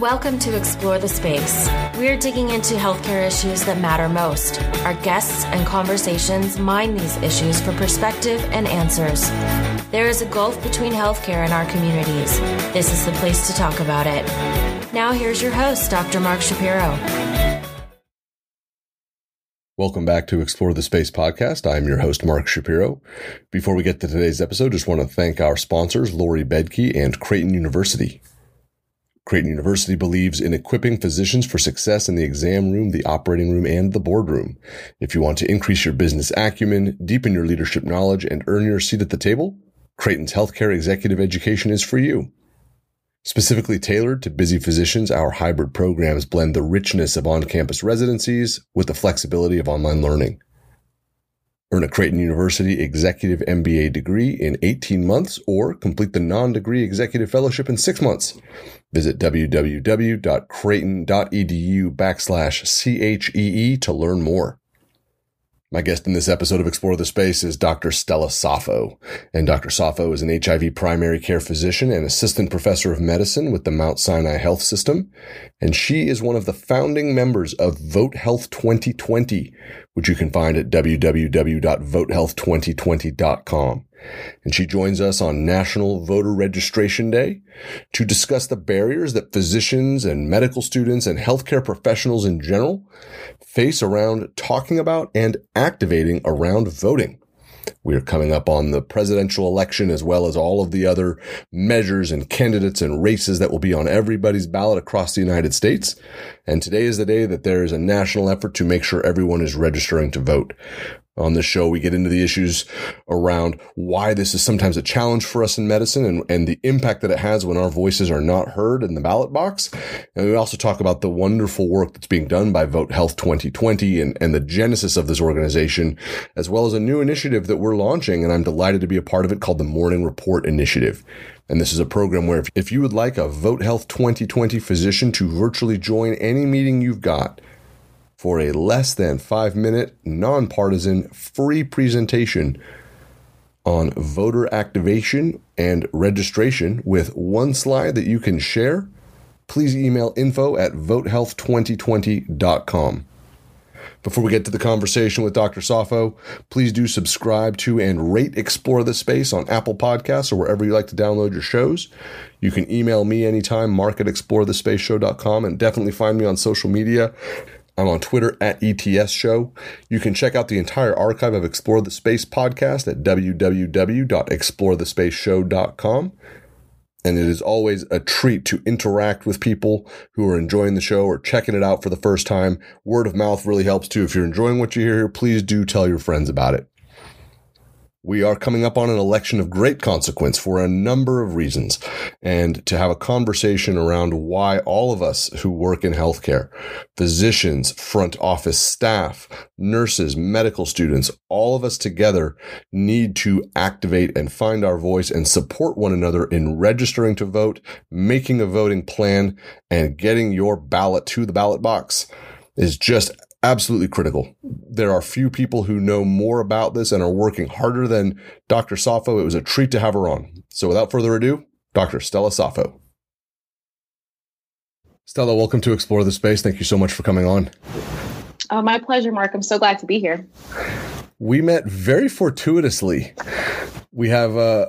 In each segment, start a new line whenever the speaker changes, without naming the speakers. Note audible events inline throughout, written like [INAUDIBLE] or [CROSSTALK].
Welcome to Explore the Space. We're digging into healthcare issues that matter most. Our guests and conversations mine these issues for perspective and answers. There is a gulf between healthcare and our communities. This is the place to talk about it. Now, here's your host, Dr. Mark Shapiro.
Welcome back to Explore the Space podcast. I'm your host, Mark Shapiro. Before we get to today's episode, just want to thank our sponsors, Lori Bedke and Creighton University. Creighton University believes in equipping physicians for success in the exam room, the operating room, and the boardroom. If you want to increase your business acumen, deepen your leadership knowledge, and earn your seat at the table, Creighton's healthcare executive education is for you. Specifically tailored to busy physicians, our hybrid programs blend the richness of on-campus residencies with the flexibility of online learning. Earn a Creighton University Executive MBA degree in 18 months or complete the non-degree executive fellowship in six months. Visit www.creighton.edu backslash CHEE to learn more. My guest in this episode of Explore the Space is Dr. Stella Saffo. And Dr. Saffo is an HIV primary care physician and assistant professor of medicine with the Mount Sinai Health System. And she is one of the founding members of Vote Health 2020, which you can find at www.votehealth2020.com. And she joins us on National Voter Registration Day to discuss the barriers that physicians and medical students and healthcare professionals in general face around talking about and activating around voting. We are coming up on the presidential election as well as all of the other measures and candidates and races that will be on everybody's ballot across the United States. And today is the day that there is a national effort to make sure everyone is registering to vote. On the show, we get into the issues around why this is sometimes a challenge for us in medicine and, and the impact that it has when our voices are not heard in the ballot box. And we also talk about the wonderful work that's being done by Vote Health 2020 and, and the genesis of this organization, as well as a new initiative that we're launching. And I'm delighted to be a part of it called the Morning Report Initiative. And this is a program where if, if you would like a Vote Health 2020 physician to virtually join any meeting you've got, for a less than five minute, nonpartisan, free presentation on voter activation and registration with one slide that you can share, please email info at votehealth2020.com. Before we get to the conversation with Dr. Saffo, please do subscribe to and rate Explore the Space on Apple Podcasts or wherever you like to download your shows. You can email me anytime, mark at explorethespaceshow.com, and definitely find me on social media I'm on Twitter at ETS Show. You can check out the entire archive of Explore the Space podcast at www.explorethespaceshow.com. And it is always a treat to interact with people who are enjoying the show or checking it out for the first time. Word of mouth really helps too. If you're enjoying what you hear please do tell your friends about it. We are coming up on an election of great consequence for a number of reasons. And to have a conversation around why all of us who work in healthcare, physicians, front office staff, nurses, medical students, all of us together need to activate and find our voice and support one another in registering to vote, making a voting plan, and getting your ballot to the ballot box is just absolutely critical. There are few people who know more about this and are working harder than Dr. Saffo. It was a treat to have her on. So without further ado, Dr. Stella Saffo. Stella, welcome to Explore the Space. Thank you so much for coming on.
Oh, my pleasure, Mark. I'm so glad to be here.
We met very fortuitously we have uh,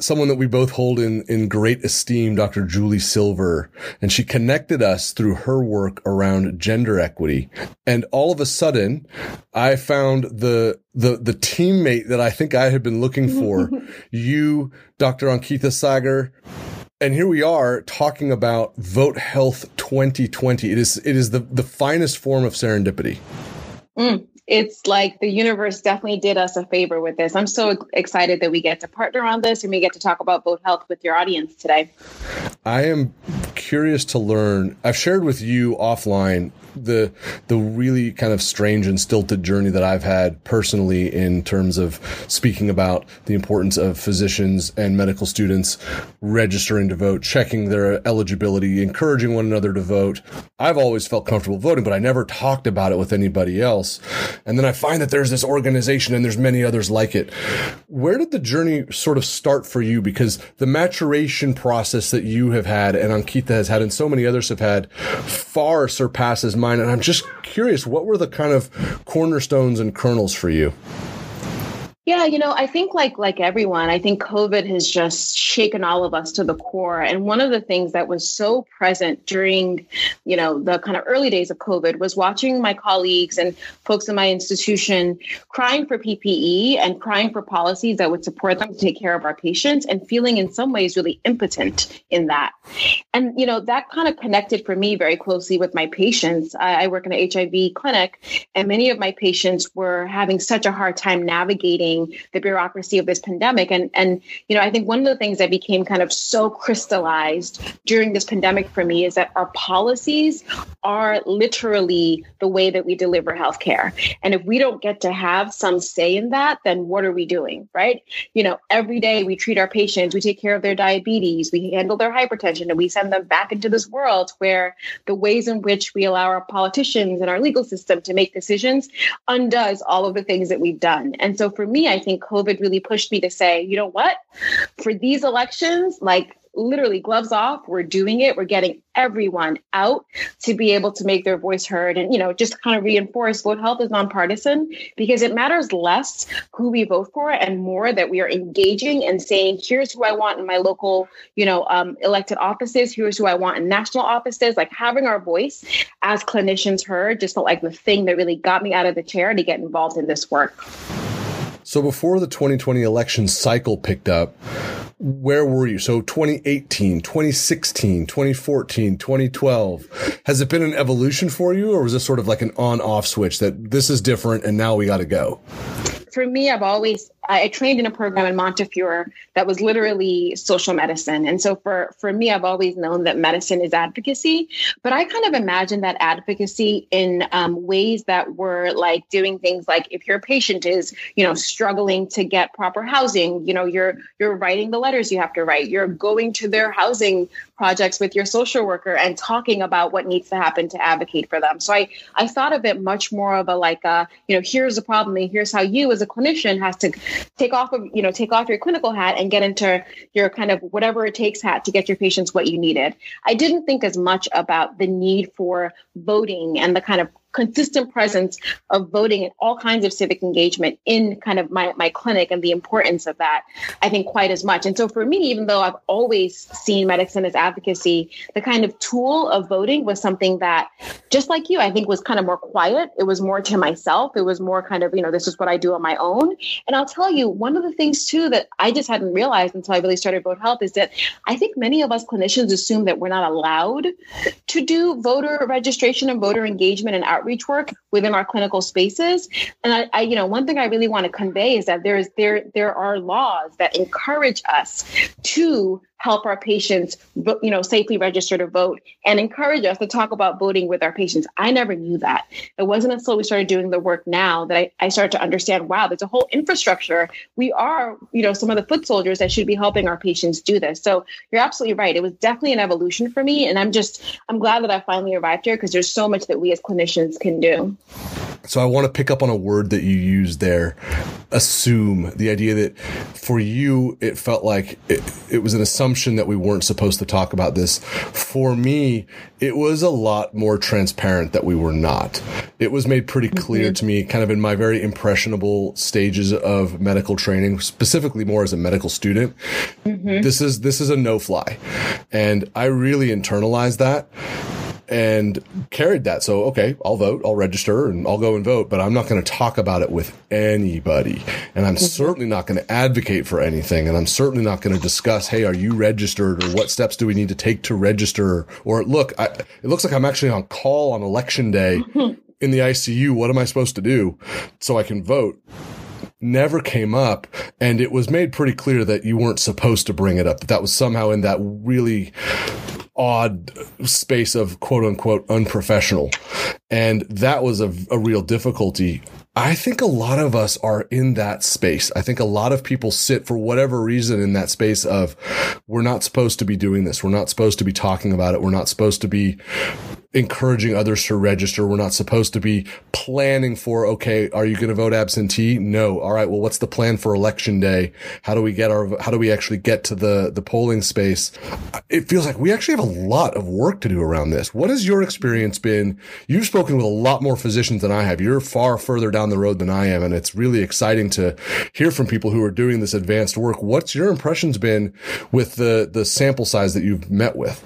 someone that we both hold in, in great esteem, Dr. Julie Silver, and she connected us through her work around gender equity. And all of a sudden, I found the the the teammate that I think I had been looking for. [LAUGHS] you, Dr. Ankita Sagar, and here we are talking about Vote Health 2020. It is it is the the finest form of serendipity.
Mm it's like the universe definitely did us a favor with this. I'm so excited that we get to partner on this and we get to talk about Vote Health with your audience today.
I am curious to learn. I've shared with you offline the the really kind of strange and stilted journey that I've had personally in terms of speaking about the importance of physicians and medical students registering to vote, checking their eligibility, encouraging one another to vote. I've always felt comfortable voting, but I never talked about it with anybody else. And then I find that there's this organization and there's many others like it. Where did the journey sort of start for you? Because the maturation process that you have had and Ankita has had and so many others have had far surpasses And I'm just curious, what were the kind of cornerstones and kernels for you?
Yeah, you know, I think like like everyone, I think COVID has just shaken all of us to the core. And one of the things that was so present during, you know, the kind of early days of COVID was watching my colleagues and folks in my institution crying for PPE and crying for policies that would support them to take care of our patients and feeling in some ways really impotent in that. And you know, that kind of connected for me very closely with my patients. I, I work in an HIV clinic, and many of my patients were having such a hard time navigating the bureaucracy of this pandemic. And and you know, I think one of the things that became kind of so crystallized during this pandemic for me is that our policies are literally the way that we deliver healthcare. And if we don't get to have some say in that, then what are we doing? Right? You know, every day we treat our patients, we take care of their diabetes, we handle their hypertension, and we send them back into this world where the ways in which we allow our politicians and our legal system to make decisions undoes all of the things that we've done. And so for me, I think COVID really pushed me to say, you know what? For these elections, like literally gloves off we're doing it. We're getting everyone out to be able to make their voice heard and you know just kind of reinforce vote health is nonpartisan because it matters less who we vote for and more that we are engaging and saying here's who i want in my local you know um, elected offices. Here's who i want in national offices. Like having our voice as clinicians heard just felt like the thing that really got me out of the chair to get involved in this work
so before the 2020 election cycle picked up, where were you? So 2018, 2016, 2014, 2012. Has it been an evolution for you or was this sort of like an on off switch that this is different and now we got to go?
For me, I've always I trained in a program in Montefiore that was literally social medicine. And so for, for me, I've always known that medicine is advocacy, but I kind of imagined that advocacy in um, ways that were like doing things like if your patient is, you know, struggling to get proper housing, you know, you're, you're writing the letters you have to write, you're going to their housing projects with your social worker and talking about what needs to happen to advocate for them. So I, I thought of it much more of a like a, you know, here's the problem and here's how you as a clinician has to take off of, you know, take off your clinical hat and get into your kind of whatever it takes hat to get your patients what you needed. I didn't think as much about the need for voting and the kind of consistent presence of voting and all kinds of civic engagement in kind of my, my clinic and the importance of that, I think, quite as much. And so for me, even though I've always seen medicine as advocacy, the kind of tool of voting was something that, just like you, I think was kind of more quiet. It was more to myself. It was more kind of, you know, this is what I do on my own. And I'll tell you, one of the things too that I just hadn't realized until I really started Vote Health is that I think many of us clinicians assume that we're not allowed to do voter registration and voter engagement and outreach work within our clinical spaces. And I, I, you know, one thing I really want to convey is that there's there there are laws that encourage us to help our patients, you know, safely register to vote and encourage us to talk about voting with our patients. I never knew that. It wasn't until we started doing the work now that I, I started to understand, wow, there's a whole infrastructure. We are, you know, some of the foot soldiers that should be helping our patients do this. So you're absolutely right. It was definitely an evolution for me. And I'm just, I'm glad that I finally arrived here because there's so much that we as clinicians can do.
So I want to pick up on a word that you used there, assume the idea that for you, it felt like it, it was an assumption that we weren't supposed to talk about this. For me, it was a lot more transparent that we were not. It was made pretty clear mm-hmm. to me kind of in my very impressionable stages of medical training, specifically more as a medical student. Mm-hmm. This is, this is a no fly. And I really internalized that and carried that. So, okay, I'll vote, I'll register and I'll go and vote, but I'm not going to talk about it with anybody. And I'm mm-hmm. certainly not going to advocate for anything. And I'm certainly not going to discuss, hey, are you registered or what steps do we need to take to register? Or look, I, it looks like I'm actually on call on election day in the ICU. What am I supposed to do so I can vote? never came up and it was made pretty clear that you weren't supposed to bring it up that that was somehow in that really odd space of quote unquote unprofessional. And that was a, a real difficulty. I think a lot of us are in that space. I think a lot of people sit for whatever reason in that space of we're not supposed to be doing this. We're not supposed to be talking about it. We're not supposed to be encouraging others to register. We're not supposed to be planning for, okay, are you going to vote absentee? No. All right. Well, what's the plan for election day? How do we get our, how do we actually get to the, the polling space? It feels like we actually have a lot of work to do around this. What has your experience been? You've spoken with a lot more physicians than I have. You're far further down the road than I am. And it's really exciting to hear from people who are doing this advanced work. What's your impressions been with the, the sample size that you've met with?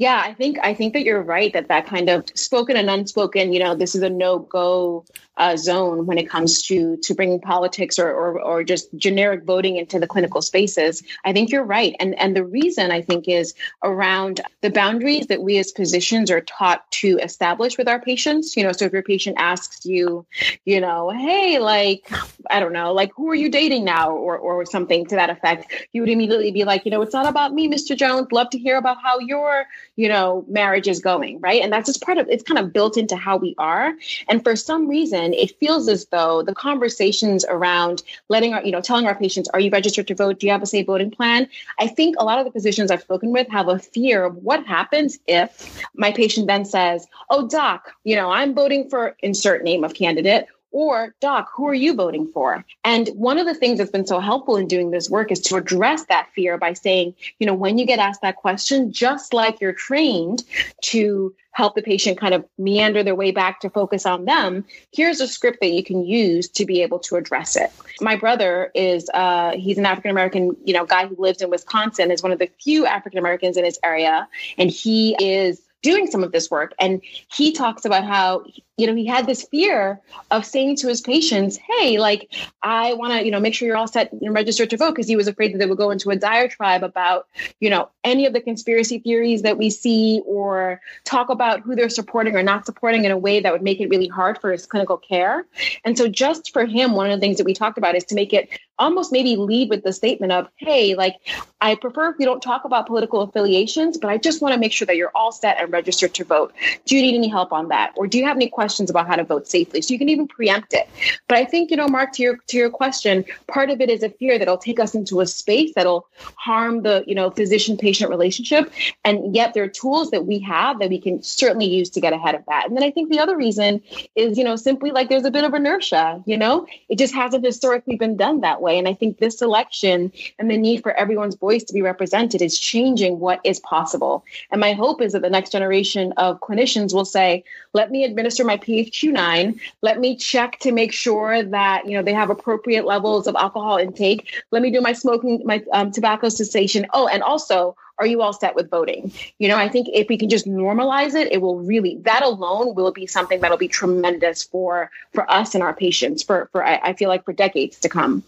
Yeah, I think I think that you're right that that kind of spoken and unspoken, you know, this is a no go uh, zone when it comes to to bringing politics or, or, or just generic voting into the clinical spaces. I think you're right, and and the reason I think is around the boundaries that we as physicians are taught to establish with our patients. You know, so if your patient asks you, you know, hey, like I don't know, like who are you dating now, or or something to that effect, you would immediately be like, you know, it's not about me, Mr. Jones. Love to hear about how your you know marriage is going, right? And that's just part of it's kind of built into how we are. And for some reason it feels as though the conversations around letting our, you know, telling our patients, are you registered to vote? Do you have a safe voting plan? I think a lot of the physicians I've spoken with have a fear of what happens if my patient then says, oh, doc, you know, I'm voting for insert name of candidate or, Doc, who are you voting for? And one of the things that's been so helpful in doing this work is to address that fear by saying, you know, when you get asked that question, just like you're trained to help the patient kind of meander their way back to focus on them, here's a script that you can use to be able to address it. My brother is, uh, he's an African American, you know, guy who lives in Wisconsin, is one of the few African Americans in his area. And he is doing some of this work. And he talks about how, you know, he had this fear of saying to his patients, hey, like, I want to, you know, make sure you're all set and registered to vote because he was afraid that they would go into a diatribe about, you know, any of the conspiracy theories that we see or talk about who they're supporting or not supporting in a way that would make it really hard for his clinical care. And so, just for him, one of the things that we talked about is to make it almost maybe lead with the statement of, hey, like, I prefer if we don't talk about political affiliations, but I just want to make sure that you're all set and registered to vote. Do you need any help on that? Or do you have any questions about how to vote safely? So you can even preempt it. But I think, you know, Mark, to your to your question, part of it is a fear that'll take us into a space that'll harm the, you know, physician-patient relationship. And yet there are tools that we have that we can certainly use to get ahead of that. And then I think the other reason is, you know, simply like there's a bit of inertia, you know, it just hasn't historically been done that way. And I think this election and the need for everyone's voice to be represented is changing what is possible. And my hope is that the next generation of clinicians will say, let me administer my PHQ9. Let me check to make sure that, you know, they have appropriate levels of alcohol intake. Let me do my smoking, my um, tobacco cessation. Oh, and also, are you all set with voting? You know, I think if we can just normalize it, it will really that alone will be something that'll be tremendous for for us and our patients for for I, I feel like for decades to come.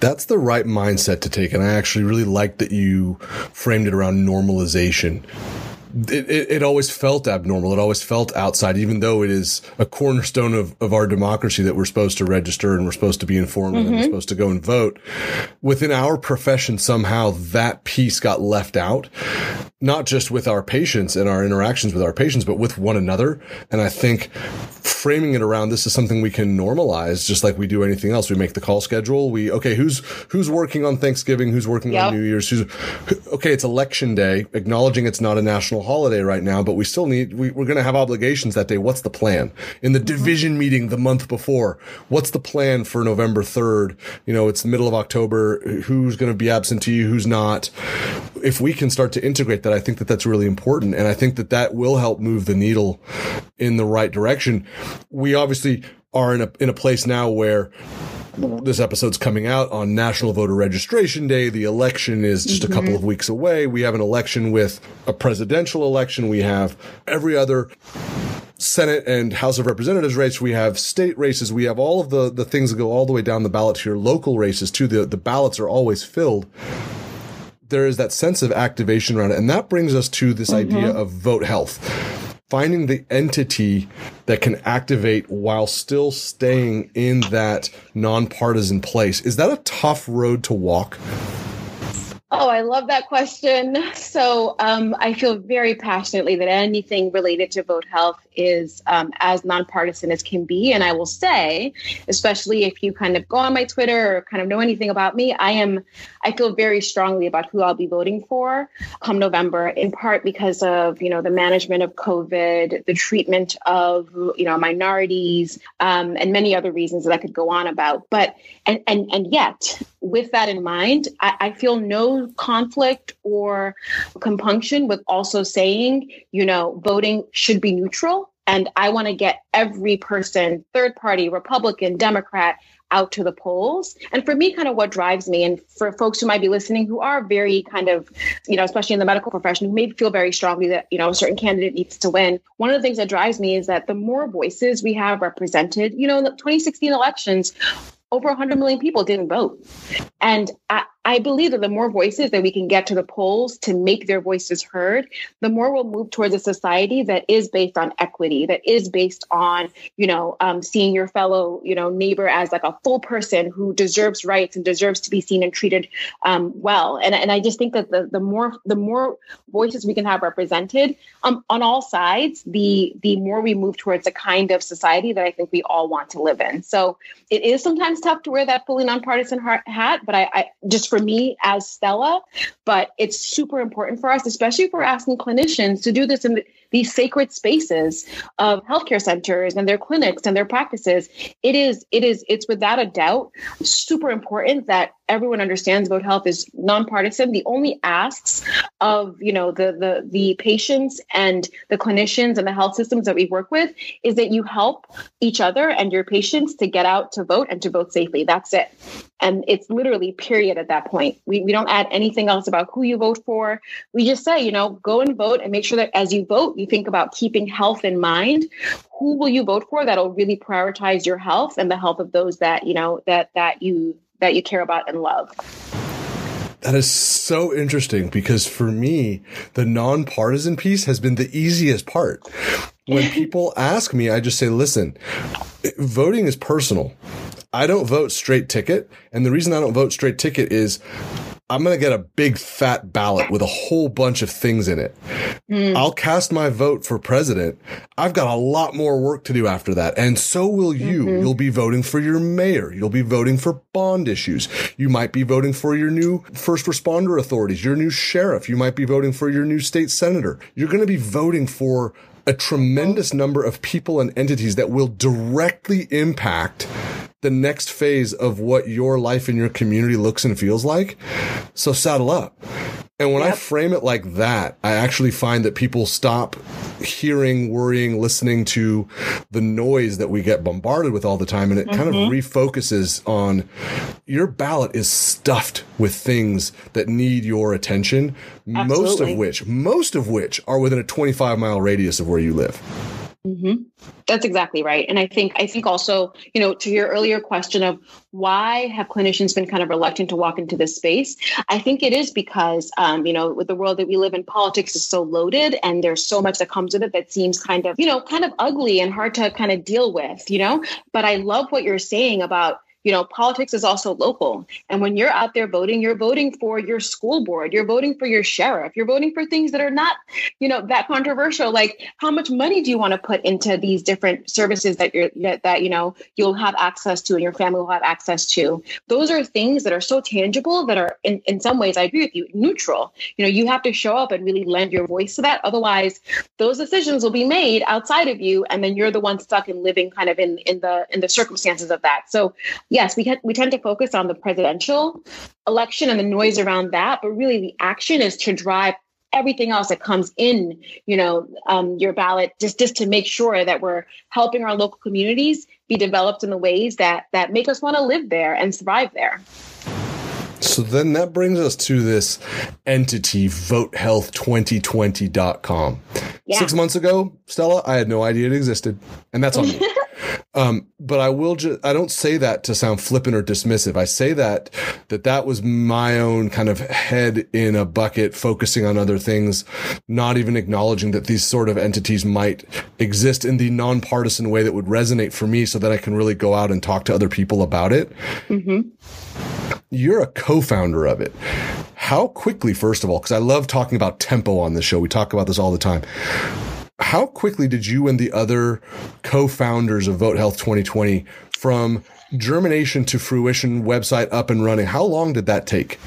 That's the right mindset to take. And I actually really like that you framed it around normalization it, it, it, always felt abnormal. It always felt outside, even though it is a cornerstone of, of our democracy that we're supposed to register and we're supposed to be informed mm-hmm. and we're supposed to go and vote. Within our profession, somehow that piece got left out, not just with our patients and our interactions with our patients, but with one another. And I think framing it around this is something we can normalize, just like we do anything else. We make the call schedule. We, okay, who's, who's working on Thanksgiving? Who's working yep. on New Year's? Who's, okay, it's election day, acknowledging it's not a national holiday right now, but we still need, we, are going to have obligations that day. What's the plan? In the mm-hmm. division meeting the month before, what's the plan for November 3rd? You know, it's the middle of October. Who's going to be absentee? Who's not? If we can start to integrate that, I think that that's really important. And I think that that will help move the needle in the right direction. We obviously are in a, in a place now where this episode's coming out on National Voter Registration Day. The election is just mm-hmm. a couple of weeks away. We have an election with a presidential election. We have every other Senate and House of Representatives race. We have state races. We have all of the, the things that go all the way down the ballot to your local races too. The, the ballots are always filled. There is that sense of activation around it. And that brings us to this mm-hmm. idea of vote health finding the entity that can activate while still staying in that nonpartisan place. Is that a tough road to walk?
Oh, I love that question. So um, I feel very passionately that anything related to vote health is um, as nonpartisan as can be. And I will say, especially if you kind of go on my Twitter or kind of know anything about me, I am, I feel very strongly about who I'll be voting for come November, in part because of, you know, the management of COVID, the treatment of, you know, minorities, um, and many other reasons that I could go on about. But, and, and, and yet, with that in mind, I, I feel no conflict or compunction with also saying, you know, voting should be neutral. And I want to get every person, third party, Republican, Democrat, out to the polls. And for me, kind of what drives me, and for folks who might be listening who are very kind of, you know, especially in the medical profession, who may feel very strongly that, you know, a certain candidate needs to win, one of the things that drives me is that the more voices we have represented, you know, in the 2016 elections, over 100 million people didn't vote. And I, I believe that the more voices that we can get to the polls to make their voices heard, the more we'll move towards a society that is based on equity, that is based on, you know, um, seeing your fellow, you know, neighbor as like a full person who deserves rights and deserves to be seen and treated um, well. And, and I just think that the, the more the more voices we can have represented um, on all sides, the the more we move towards the kind of society that I think we all want to live in. So it is sometimes tough to wear that fully nonpartisan hat, but I, I just for me as Stella, but it's super important for us, especially if we're asking clinicians to do this in these sacred spaces of healthcare centers and their clinics and their practices. It is, it is, it's without a doubt super important that everyone understands vote health is nonpartisan. The only asks of you know the the the patients and the clinicians and the health systems that we work with is that you help each other and your patients to get out to vote and to vote safely. That's it. And it's literally period at that point. We, we don't add anything else about who you vote for. We just say, you know, go and vote and make sure that as you vote, you think about keeping health in mind. Who will you vote for that'll really prioritize your health and the health of those that, you know, that that you that you care about and love.
That is so interesting because for me, the nonpartisan piece has been the easiest part. When [LAUGHS] people ask me, I just say, listen, voting is personal. I don't vote straight ticket. And the reason I don't vote straight ticket is I'm going to get a big fat ballot with a whole bunch of things in it. Mm. I'll cast my vote for president. I've got a lot more work to do after that. And so will you. Mm-hmm. You'll be voting for your mayor. You'll be voting for bond issues. You might be voting for your new first responder authorities, your new sheriff. You might be voting for your new state senator. You're going to be voting for a tremendous number of people and entities that will directly impact the next phase of what your life and your community looks and feels like. So saddle up. And when yep. I frame it like that, I actually find that people stop hearing, worrying, listening to the noise that we get bombarded with all the time. And it mm-hmm. kind of mm-hmm. refocuses on your ballot is stuffed with things that need your attention. Absolutely. Most of which, most of which are within a 25 mile radius of where you live.
Mm-hmm. That's exactly right. And I think I think also, you know, to your earlier question of why have clinicians been kind of reluctant to walk into this space? I think it is because, um, you know, with the world that we live in, politics is so loaded, and there's so much that comes with it that seems kind of, you know, kind of ugly and hard to kind of deal with, you know. But I love what you're saying about you know, politics is also local. And when you're out there voting, you're voting for your school board, you're voting for your sheriff, you're voting for things that are not, you know, that controversial. Like how much money do you want to put into these different services that you're that, that you know you'll have access to and your family will have access to? Those are things that are so tangible that are in, in some ways, I agree with you, neutral. You know, you have to show up and really lend your voice to that. Otherwise, those decisions will be made outside of you, and then you're the one stuck in living kind of in in the in the circumstances of that. So yes, we, we tend to focus on the presidential election and the noise around that, but really the action is to drive everything else that comes in, you know, um, your ballot, just just to make sure that we're helping our local communities be developed in the ways that that make us want to live there and thrive there.
So then that brings us to this entity, votehealth2020.com. Yeah. Six months ago, Stella, I had no idea it existed. And that's on me. [LAUGHS] Um, but I will just, I don't say that to sound flippant or dismissive. I say that, that that was my own kind of head in a bucket, focusing on other things, not even acknowledging that these sort of entities might exist in the nonpartisan way that would resonate for me so that I can really go out and talk to other people about it. Mm-hmm. You're a co-founder of it. how quickly, first of all, because I love talking about tempo on this show. We talk about this all the time. How quickly did you and the other co-founders of Vote Health 2020 from germination to fruition website up and running? How long did that take?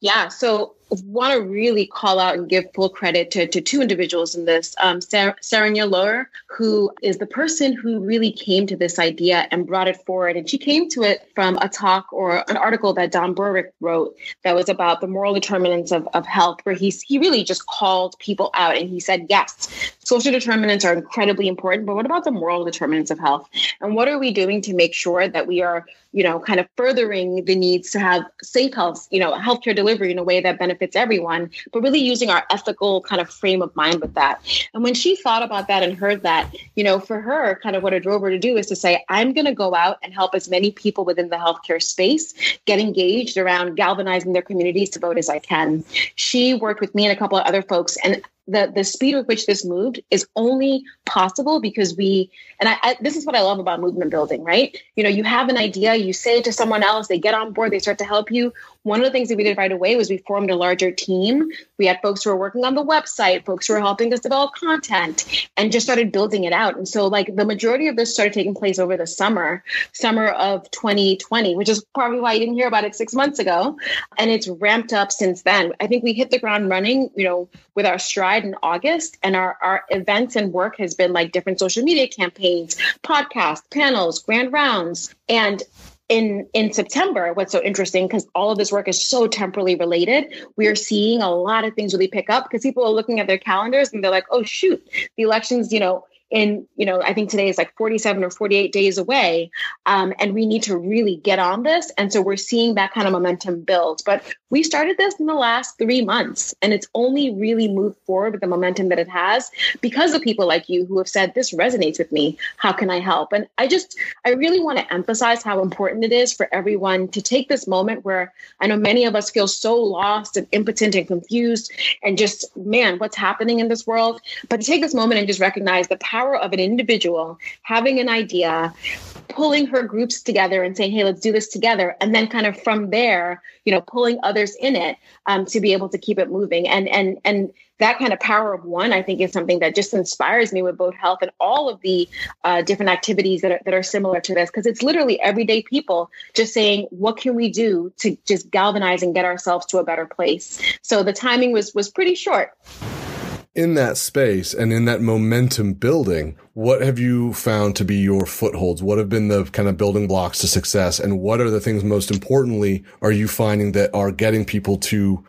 Yeah, so want to really call out and give full credit to, to two individuals in this. Um, Sarah, Sarah who is the person who really came to this idea and brought it forward. And she came to it from a talk or an article that Don Berwick wrote that was about the moral determinants of, of health, where he, he really just called people out and he said, yes, social determinants are incredibly important, but what about the moral determinants of health? And what are we doing to make sure that we are, you know, kind of furthering the needs to have safe health, you know, healthcare delivery in a way that benefits everyone, but really using our ethical kind of frame of mind with that. And when she thought about that and heard that, you know, for her, kind of what it drove her to do is to say, I'm going to go out and help as many people within the healthcare space get engaged around galvanizing their communities to vote as I can. She worked with me and a couple of other folks, and the the speed with which this moved is only possible because we and I, I, this is what I love about movement building, right? You know, you have an idea, you say it to someone else, they get on board, they start to help you. One of the things that we did right away was we formed a larger team. We had folks who were working on the website, folks who were helping us develop content, and just started building it out. And so, like the majority of this started taking place over the summer, summer of 2020, which is probably why you didn't hear about it six months ago. And it's ramped up since then. I think we hit the ground running, you know, with our stride in August, and our our events and work has been like different social media campaigns, podcasts, panels, grand rounds, and in in September, what's so interesting because all of this work is so temporally related, we are seeing a lot of things really pick up because people are looking at their calendars and they're like, "Oh shoot, the elections, you know, in you know i think today is like 47 or 48 days away. Um, and we need to really get on this. And so we're seeing that kind of momentum build. But we started this in the last three months and it's only really moved forward with the momentum that it has because of people like you who have said this resonates with me. How can i help? And i just i really want to emphasize how important it is for everyone to take this moment where i know many of us feel so lost and impotent and confused and just man what's happening in this world? But to take this moment and just recognize the power power of an individual having an idea, pulling her groups together and saying, hey, let's do this together. And then kind of from there, you know, pulling others in it um, to be able to keep it moving. And and and that kind of power of one, I think, is something that just inspires me with Vote Health and all of the uh, different activities that are, that are similar to this, because it's literally everyday people just saying, what can we do to just galvanize and get ourselves to a better place? So the timing was was pretty short
in that space and in that momentum building, what have you found to be your footholds? What have been the kind of building blocks to success? And what are the things most importantly are you finding that are getting people to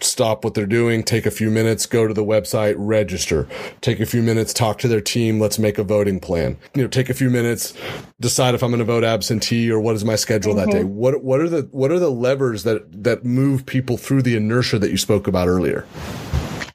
stop what they're doing, take a few minutes, go to the website, register, take a few minutes, talk to their team, let's make a voting plan. You know, take a few minutes, decide if I'm going to vote absentee or what is my schedule mm-hmm. that day. What what are the what are the levers that that move people through the inertia that you spoke about earlier?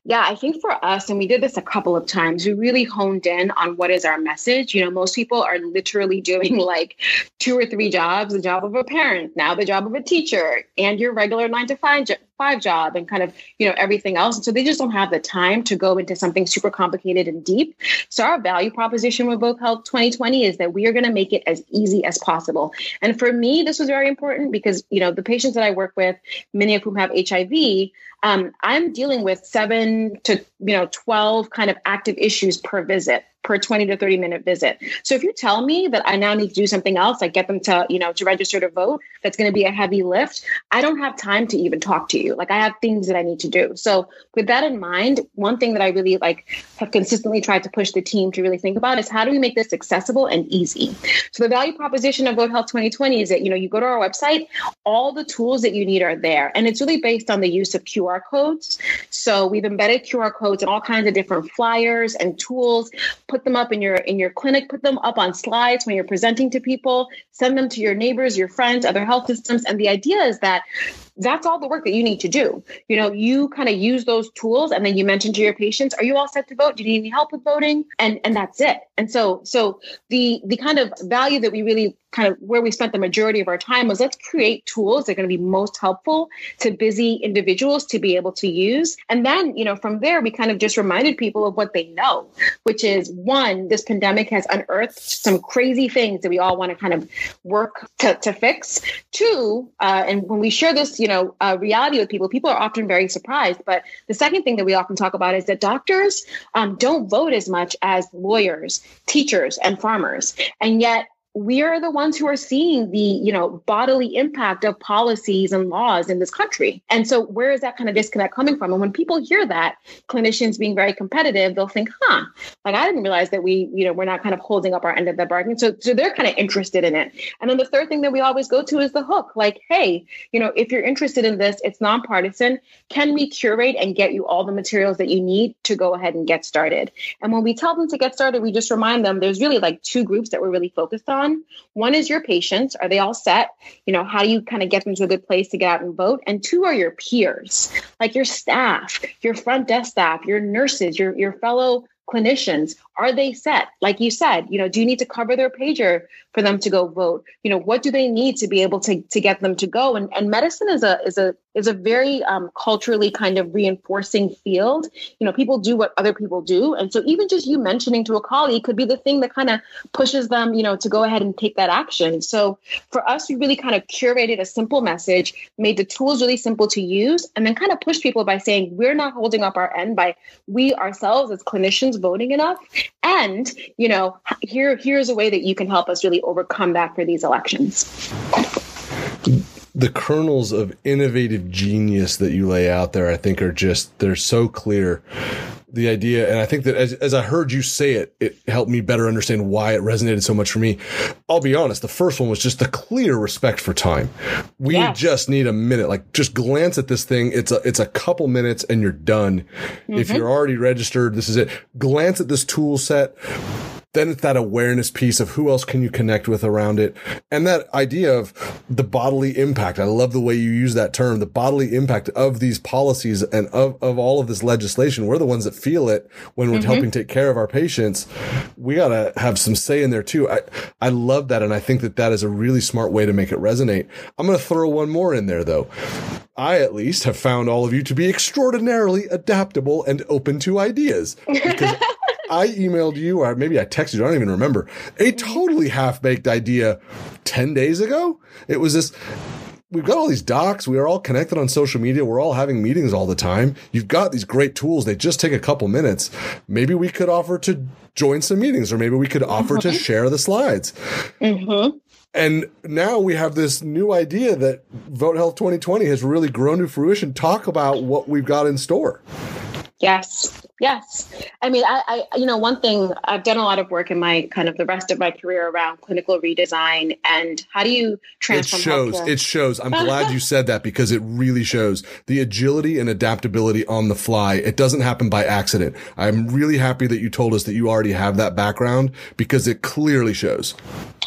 Yeah, I think for us, and we did this a couple of times, we really honed in on what is our message. You know, most people are literally [LAUGHS] doing like two or three jobs the job of a parent, now the job of a teacher, and your regular nine to five, five job, and kind of, you know, everything else. And so they just don't have the time to go into something super complicated and deep. So our value proposition with Vote Health 2020 is that we are going to make it as easy as possible. And for me, this was very important because, you know, the patients that I work with, many of whom have HIV, um, I'm dealing with seven to you know 12 kind of active issues per visit per 20 to 30 minute visit. So if you tell me that I now need to do something else, like get them to, you know, to register to vote, that's going to be a heavy lift, I don't have time to even talk to you. Like I have things that I need to do. So with that in mind, one thing that I really like have consistently tried to push the team to really think about is how do we make this accessible and easy? So the value proposition of Vote Health 2020 is that, you know, you go to our website, all the tools that you need are there. And it's really based on the use of QR codes. So we've embedded QR codes in all kinds of different flyers and tools put them up in your in your clinic put them up on slides when you're presenting to people send them to your neighbors your friends other health systems. And the idea is that that's all the work that you need to do. You know, you kind of use those tools and then you mention to your patients, are you all set to vote? Do you need any help with voting? And and that's it. And so so the the kind of value that we really kind of where we spent the majority of our time was let's create tools that are going to be most helpful to busy individuals to be able to use. And then, you know, from there we kind of just reminded people of what they know, which is one, this pandemic has unearthed some crazy things that we all want to kind of work to, to fix. Two, uh, and when we share this, you know uh, reality with people, people are often very surprised. But the second thing that we often talk about is that doctors um, don't vote as much as lawyers, teachers, and farmers, and yet we are the ones who are seeing the you know bodily impact of policies and laws in this country. And so where is that kind of disconnect coming from? And when people hear that clinicians being very competitive they'll think huh like i didn't realize that we you know we're not kind of holding up our end of the bargain. So so they're kind of interested in it. And then the third thing that we always go to is the hook. Like hey you know if you're interested in this it's nonpartisan. Can we curate and get you all the materials that you need to go ahead and get started? And when we tell them to get started we just remind them there's really like two groups that we're really focused on on. One is your patients. Are they all set? You know, how do you kind of get them to a good place to get out and vote? And two are your peers, like your staff, your front desk staff, your nurses, your, your fellow clinicians are they set like you said you know do you need to cover their pager for them to go vote. You know what do they need to be able to, to get them to go? And, and medicine is a is a is a very um, culturally kind of reinforcing field. You know people do what other people do. And so even just you mentioning to a colleague could be the thing that kind of pushes them you know to go ahead and take that action. So for us we really kind of curated a simple message made the tools really simple to use and then kind of push people by saying we're not holding up our end by we ourselves as clinicians voting enough. And you know here here's a way that you can help us really overcome that for these elections.
The kernels of innovative genius that you lay out there i think are just they're so clear. The idea and i think that as, as i heard you say it it helped me better understand why it resonated so much for me. I'll be honest the first one was just the clear respect for time. We yes. just need a minute. Like just glance at this thing. It's a it's a couple minutes and you're done. Mm-hmm. if you're already registered this is it. Glance at this tool set then it's that awareness piece of who else can you connect with around it. And that idea of the bodily impact. I love the way you use that term, the bodily impact of these policies and of, of all of this legislation. We're the ones that feel it when we're mm-hmm. helping take care of our patients. We got to have some say in there too. I, I love that. And I think that that is a really smart way to make it resonate. I'm going to throw one more in there though. I at least have found all of you to be extraordinarily adaptable and open to ideas because [LAUGHS] I emailed you, or maybe I texted you, I don't even remember, a totally half baked idea 10 days ago. It was this. We've got all these docs. We are all connected on social media. We're all having meetings all the time. You've got these great tools. They just take a couple minutes. Maybe we could offer to join some meetings or maybe we could offer to mm-hmm. share the slides. Mm-hmm. And now we have this new idea that Vote Health 2020 has really grown to fruition. Talk about what we've got in store.
Yes. Yes. I mean, I, I, you know, one thing I've done a lot of work in my kind of the rest of my career around clinical redesign and how do you transform?
It shows.
Healthcare?
It shows. I'm glad you [LAUGHS] said that because it really shows the agility and adaptability on the fly. It doesn't happen by accident. I'm really happy that you told us that you already have that background because it clearly shows.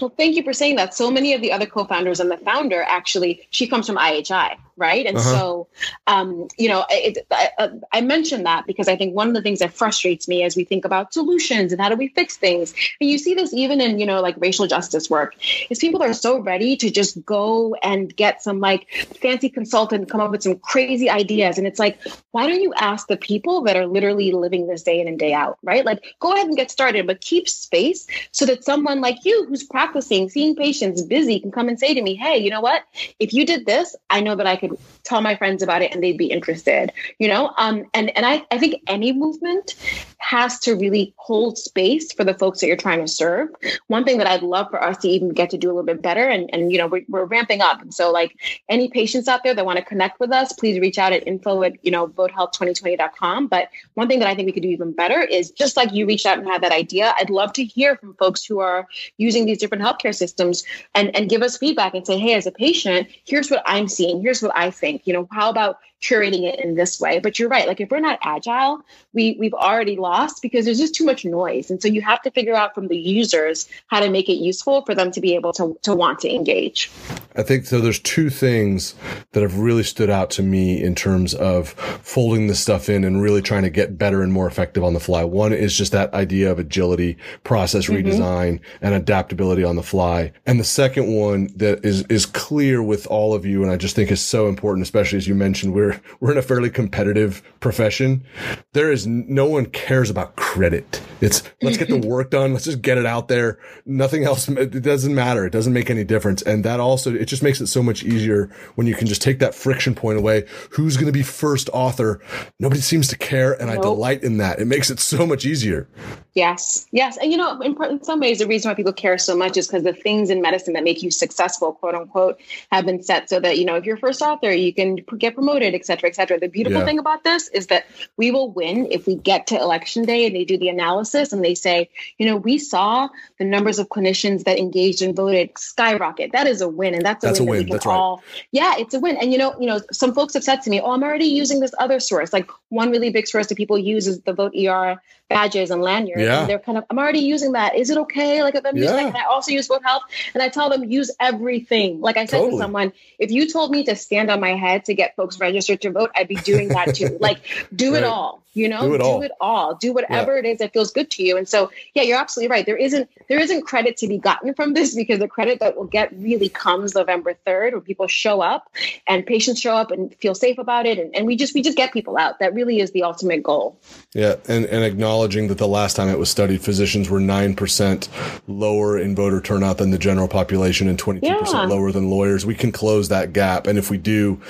Well, thank you for saying that. So many of the other co-founders and the founder actually, she comes from IHI, right? And uh-huh. so, um, you know, it, I, I, mentioned that because I think one of the things that frustrates me as we think about solutions and how do we fix things, and you see this even in you know like racial justice work, is people are so ready to just go and get some like fancy consultant come up with some crazy ideas, and it's like, why don't you ask the people that are literally living this day in and day out, right? Like, go ahead and get started, but keep space so that someone like you who's practicing, seeing patients, busy, can come and say to me, hey, you know what? If you did this, I know that I could tell my friends about it and they'd be interested you know um, and and I, I think any movement has to really hold space for the folks that you're trying to serve. One thing that i'd love for us to even get to do a little bit better and, and you know we're, we're ramping up. And so like any patients out there that want to connect with us please reach out at info at you know votehealth2020.com but one thing that i think we could do even better is just like you reached out and had that idea i'd love to hear from folks who are using these different healthcare systems and and give us feedback and say hey as a patient here's what i'm seeing. Here's what i think. You know how about curating it in this way. But you're right. Like if we're not agile we we've already lost because there's just too much noise. And so you have to figure out from the users how to make it useful for them to be able to to want to engage.
I think so there's two things that have really stood out to me in terms of folding this stuff in and really trying to get better and more effective on the fly. One is just that idea of agility process mm-hmm. redesign and adaptability on the fly. And the second one that is is clear with all of you and i just think is so important especially as you mentioned we're we're we're in a fairly competitive profession. There is no one cares about credit It's let's get the mm-hmm. work done. Let's just get it out there. Nothing else. It doesn't matter. It doesn't make any difference. And that also, it just makes it so much easier when you can just take that friction point away. Who's going to be first author? Nobody seems to care. And nope. I delight in that. It makes it so much easier.
Yes. Yes. And you know, in, in some ways, the reason why people care so much is because the things in medicine that make you successful, quote unquote, have been set so that, you know, if you're first author, you can get promoted, et cetera, et cetera. The beautiful yeah. thing about this is that we will win if we get to election day and they do the analysis and they say, you know, we saw the numbers of clinicians that engaged and voted skyrocket. That is a win. And that's a that's win. A win. That that's all, right. Yeah, it's a win. And you know, you know, some folks have said to me, oh, I'm already using this other source. Like one really big source that people use is the Vote ER badges and lanyards.
Yeah.
And they're kind of, I'm already using that. Is it okay? Like if I'm using that, can I also use Vote Health? And I tell them use everything. Like I said totally. to someone, if you told me to stand on my head to get folks registered to vote, I'd be doing that too. [LAUGHS] like do right. it all you know
do it,
do it all. Do whatever yeah. it is that feels good to you. And so yeah you're absolutely right. There isn't there isn't credit to be gotten from this because the credit that we'll get really comes november 3rd when people show up and patients show up and feel safe about it. And, and we just we just get people out. That really is the ultimate goal.
Yeah. And and acknowledging that the last time it was studied physicians were 9% lower in voter turnout than the general population and 22% yeah. lower than lawyers. We can close that gap. And if we do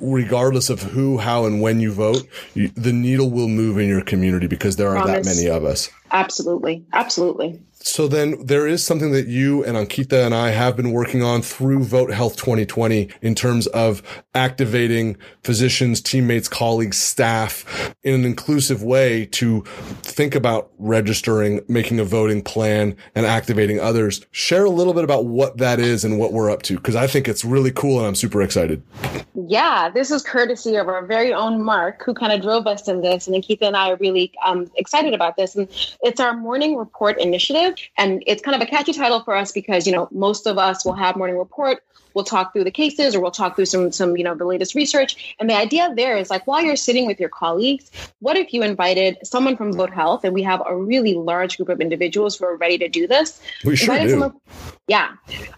regardless of who how and when you vote you, the need needle will move in your community because there are Promise. that many of us.
Absolutely. Absolutely.
So then there is something that you and Ankita and I have been working on through Vote Health 2020 in terms of activating physicians, teammates, colleagues, staff in an inclusive way to think about registering, making a voting plan and activating others. Share a little bit about what that is and what we're up to because I think it's really cool and I'm super excited.
Yeah, this is courtesy of our very own Mark who kind of drove us in this and Ankita and I are really um, excited about this. And it's our morning report initiative. And it's kind of a catchy title for us because, you know, most of us will have morning report we'll talk through the cases or we'll talk through some some you know the latest research and the idea there is like while you're sitting with your colleagues what if you invited someone from vote health and we have a really large group of individuals who are ready to do this
we sure do.
Someone, yeah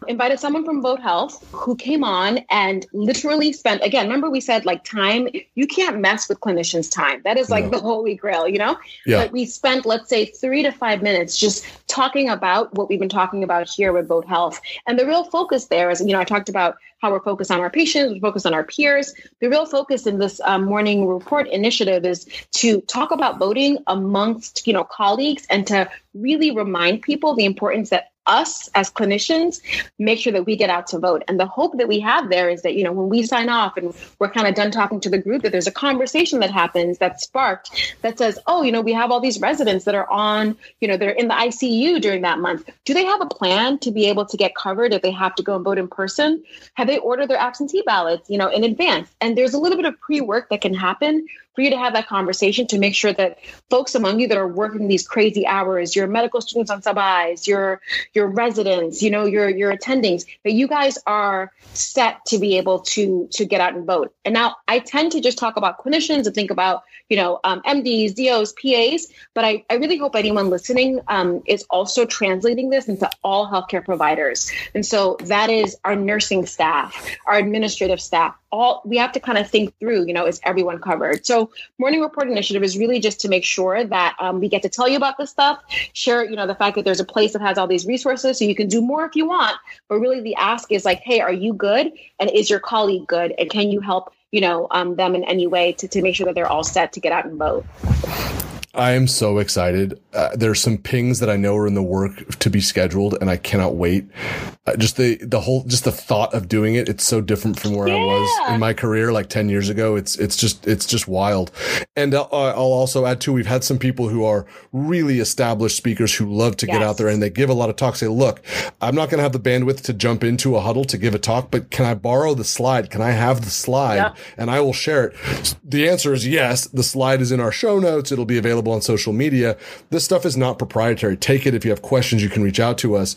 invited someone from vote health who came on and literally spent again remember we said like time you can't mess with clinicians time that is like no. the holy grail you know
yeah.
but we spent let's say three to five minutes just talking about what we've been talking about here with vote health and the real focus there is you know i talked talked about how we're focused on our patients, we're focused on our peers. The real focus in this um, morning report initiative is to talk about voting amongst you know colleagues and to really remind people the importance that us as clinicians make sure that we get out to vote. And the hope that we have there is that, you know, when we sign off and we're kind of done talking to the group, that there's a conversation that happens that's sparked that says, oh, you know, we have all these residents that are on, you know, they're in the ICU during that month. Do they have a plan to be able to get covered if they have to go and vote in person? Have they ordered their absentee ballots, you know, in advance? And there's a little bit of pre work that can happen for you to have that conversation to make sure that folks among you that are working these crazy hours, your medical students on sub-Is, your your residents, you know, your your attendings, that you guys are set to be able to to get out and vote. And now I tend to just talk about clinicians and think about you know um, MDs, DOs, PAs, but I, I really hope anyone listening um, is also translating this into all healthcare providers. And so that is our nursing staff, our administrative staff, all we have to kind of think through you know is everyone covered so morning report initiative is really just to make sure that um, we get to tell you about this stuff share you know the fact that there's a place that has all these resources so you can do more if you want. But really the ask is like hey are you good? And is your colleague good? And can you help you know um, them in any way to, to make sure that they're all set to get out and vote
I am so excited. Uh, there's some pings that I know are in the work to be scheduled, and I cannot wait. Uh, just the the whole just the thought of doing it. It's so different from where yeah. I was in my career, like ten years ago. It's it's just it's just wild. And I'll, I'll also add too. We've had some people who are really established speakers who love to yes. get out there and they give a lot of talks. Say, look, I'm not going to have the bandwidth to jump into a huddle to give a talk, but can I borrow the slide? Can I have the slide yeah. and I will share it? The answer is yes. The slide is in our show notes. It'll be available available on social media. This stuff is not proprietary. Take it. If you have questions, you can reach out to us.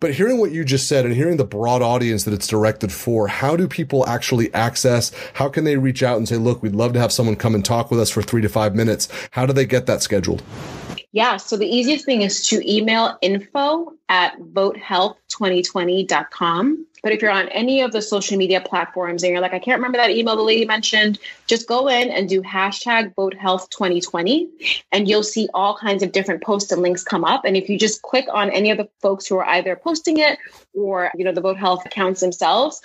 But hearing what you just said and hearing the broad audience that it's directed for, how do people actually access? How can they reach out and say, look, we'd love to have someone come and talk with us for three to five minutes? How do they get that scheduled?
Yeah, so the easiest thing is to email info at votehealth2020.com. But if you're on any of the social media platforms and you're like, I can't remember that email the lady mentioned, just go in and do hashtag votehealth2020 and you'll see all kinds of different posts and links come up. And if you just click on any of the folks who are either posting it or, you know, the vote health accounts themselves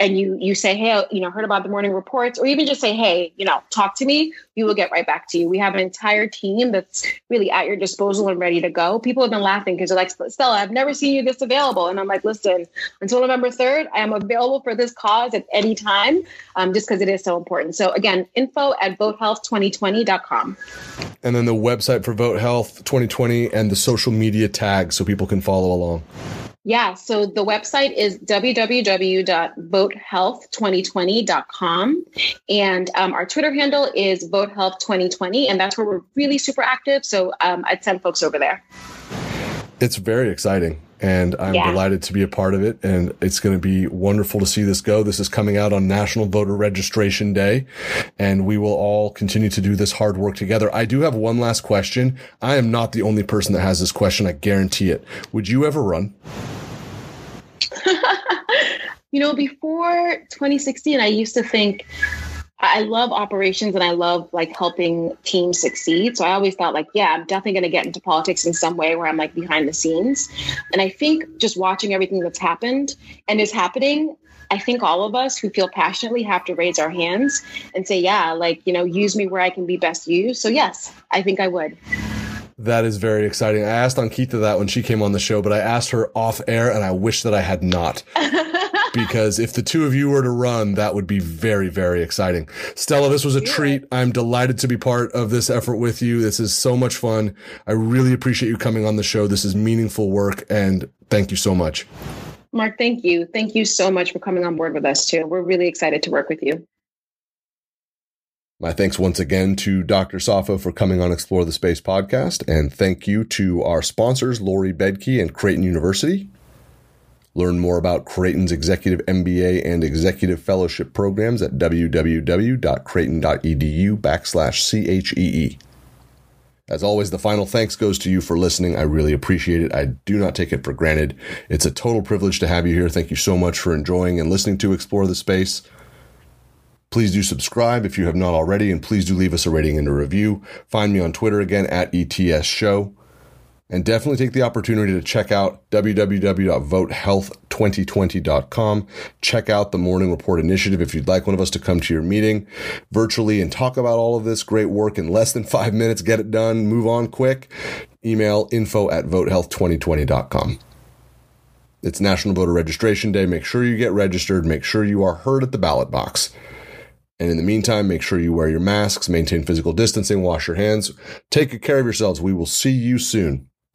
and you you say, hey, you know, heard about the morning reports, or even just say, hey, you know, talk to me, we will get right back to you. We have an entire team that's really at your disposal and ready to go. People have been laughing because they're like, Stella, I've never seen you this available. And I'm like, listen, until November 3rd, I am available for this cause at any time, um, just because it is so important. So again, info at votehealth2020.com.
And then the website for Vote Health 2020 and the social media tags so people can follow along.
Yeah, so the website is www.votehealth2020.com. And um, our Twitter handle is votehealth2020. And that's where we're really super active. So um, I'd send folks over there.
It's very exciting. And I'm yeah. delighted to be a part of it. And it's going to be wonderful to see this go. This is coming out on National Voter Registration Day. And we will all continue to do this hard work together. I do have one last question. I am not the only person that has this question. I guarantee it. Would you ever run? [LAUGHS]
you know, before 2016, I used to think I love operations and I love like helping teams succeed. So I always thought like, yeah, I'm definitely going to get into politics in some way where I'm like behind the scenes. And I think just watching everything that's happened and is happening, I think all of us who feel passionately have to raise our hands and say, yeah, like, you know, use me where I can be best used. So yes, I think I would.
That is very exciting. I asked Ankita that when she came on the show, but I asked her off air and I wish that I had not. [LAUGHS] because if the two of you were to run, that would be very, very exciting. Stella, this was a treat. I'm delighted to be part of this effort with you. This is so much fun. I really appreciate you coming on the show. This is meaningful work and thank you so much.
Mark, thank you. Thank you so much for coming on board with us too. We're really excited to work with you.
My thanks once again to Dr. Safo for coming on Explore the Space podcast, and thank you to our sponsors, Lori Bedke and Creighton University. Learn more about Creighton's Executive MBA and Executive Fellowship programs at www.creighton.edu backslash CHEE. As always, the final thanks goes to you for listening. I really appreciate it. I do not take it for granted. It's a total privilege to have you here. Thank you so much for enjoying and listening to Explore the Space. Please do subscribe if you have not already, and please do leave us a rating and a review. Find me on Twitter again at ETS Show. And definitely take the opportunity to check out www.votehealth2020.com. Check out the Morning Report Initiative if you'd like one of us to come to your meeting virtually and talk about all of this great work in less than five minutes. Get it done, move on quick. Email info at votehealth2020.com. It's National Voter Registration Day. Make sure you get registered. Make sure you are heard at the ballot box. And in the meantime, make sure you wear your masks, maintain physical distancing, wash your hands, take good care of yourselves. We will see you soon.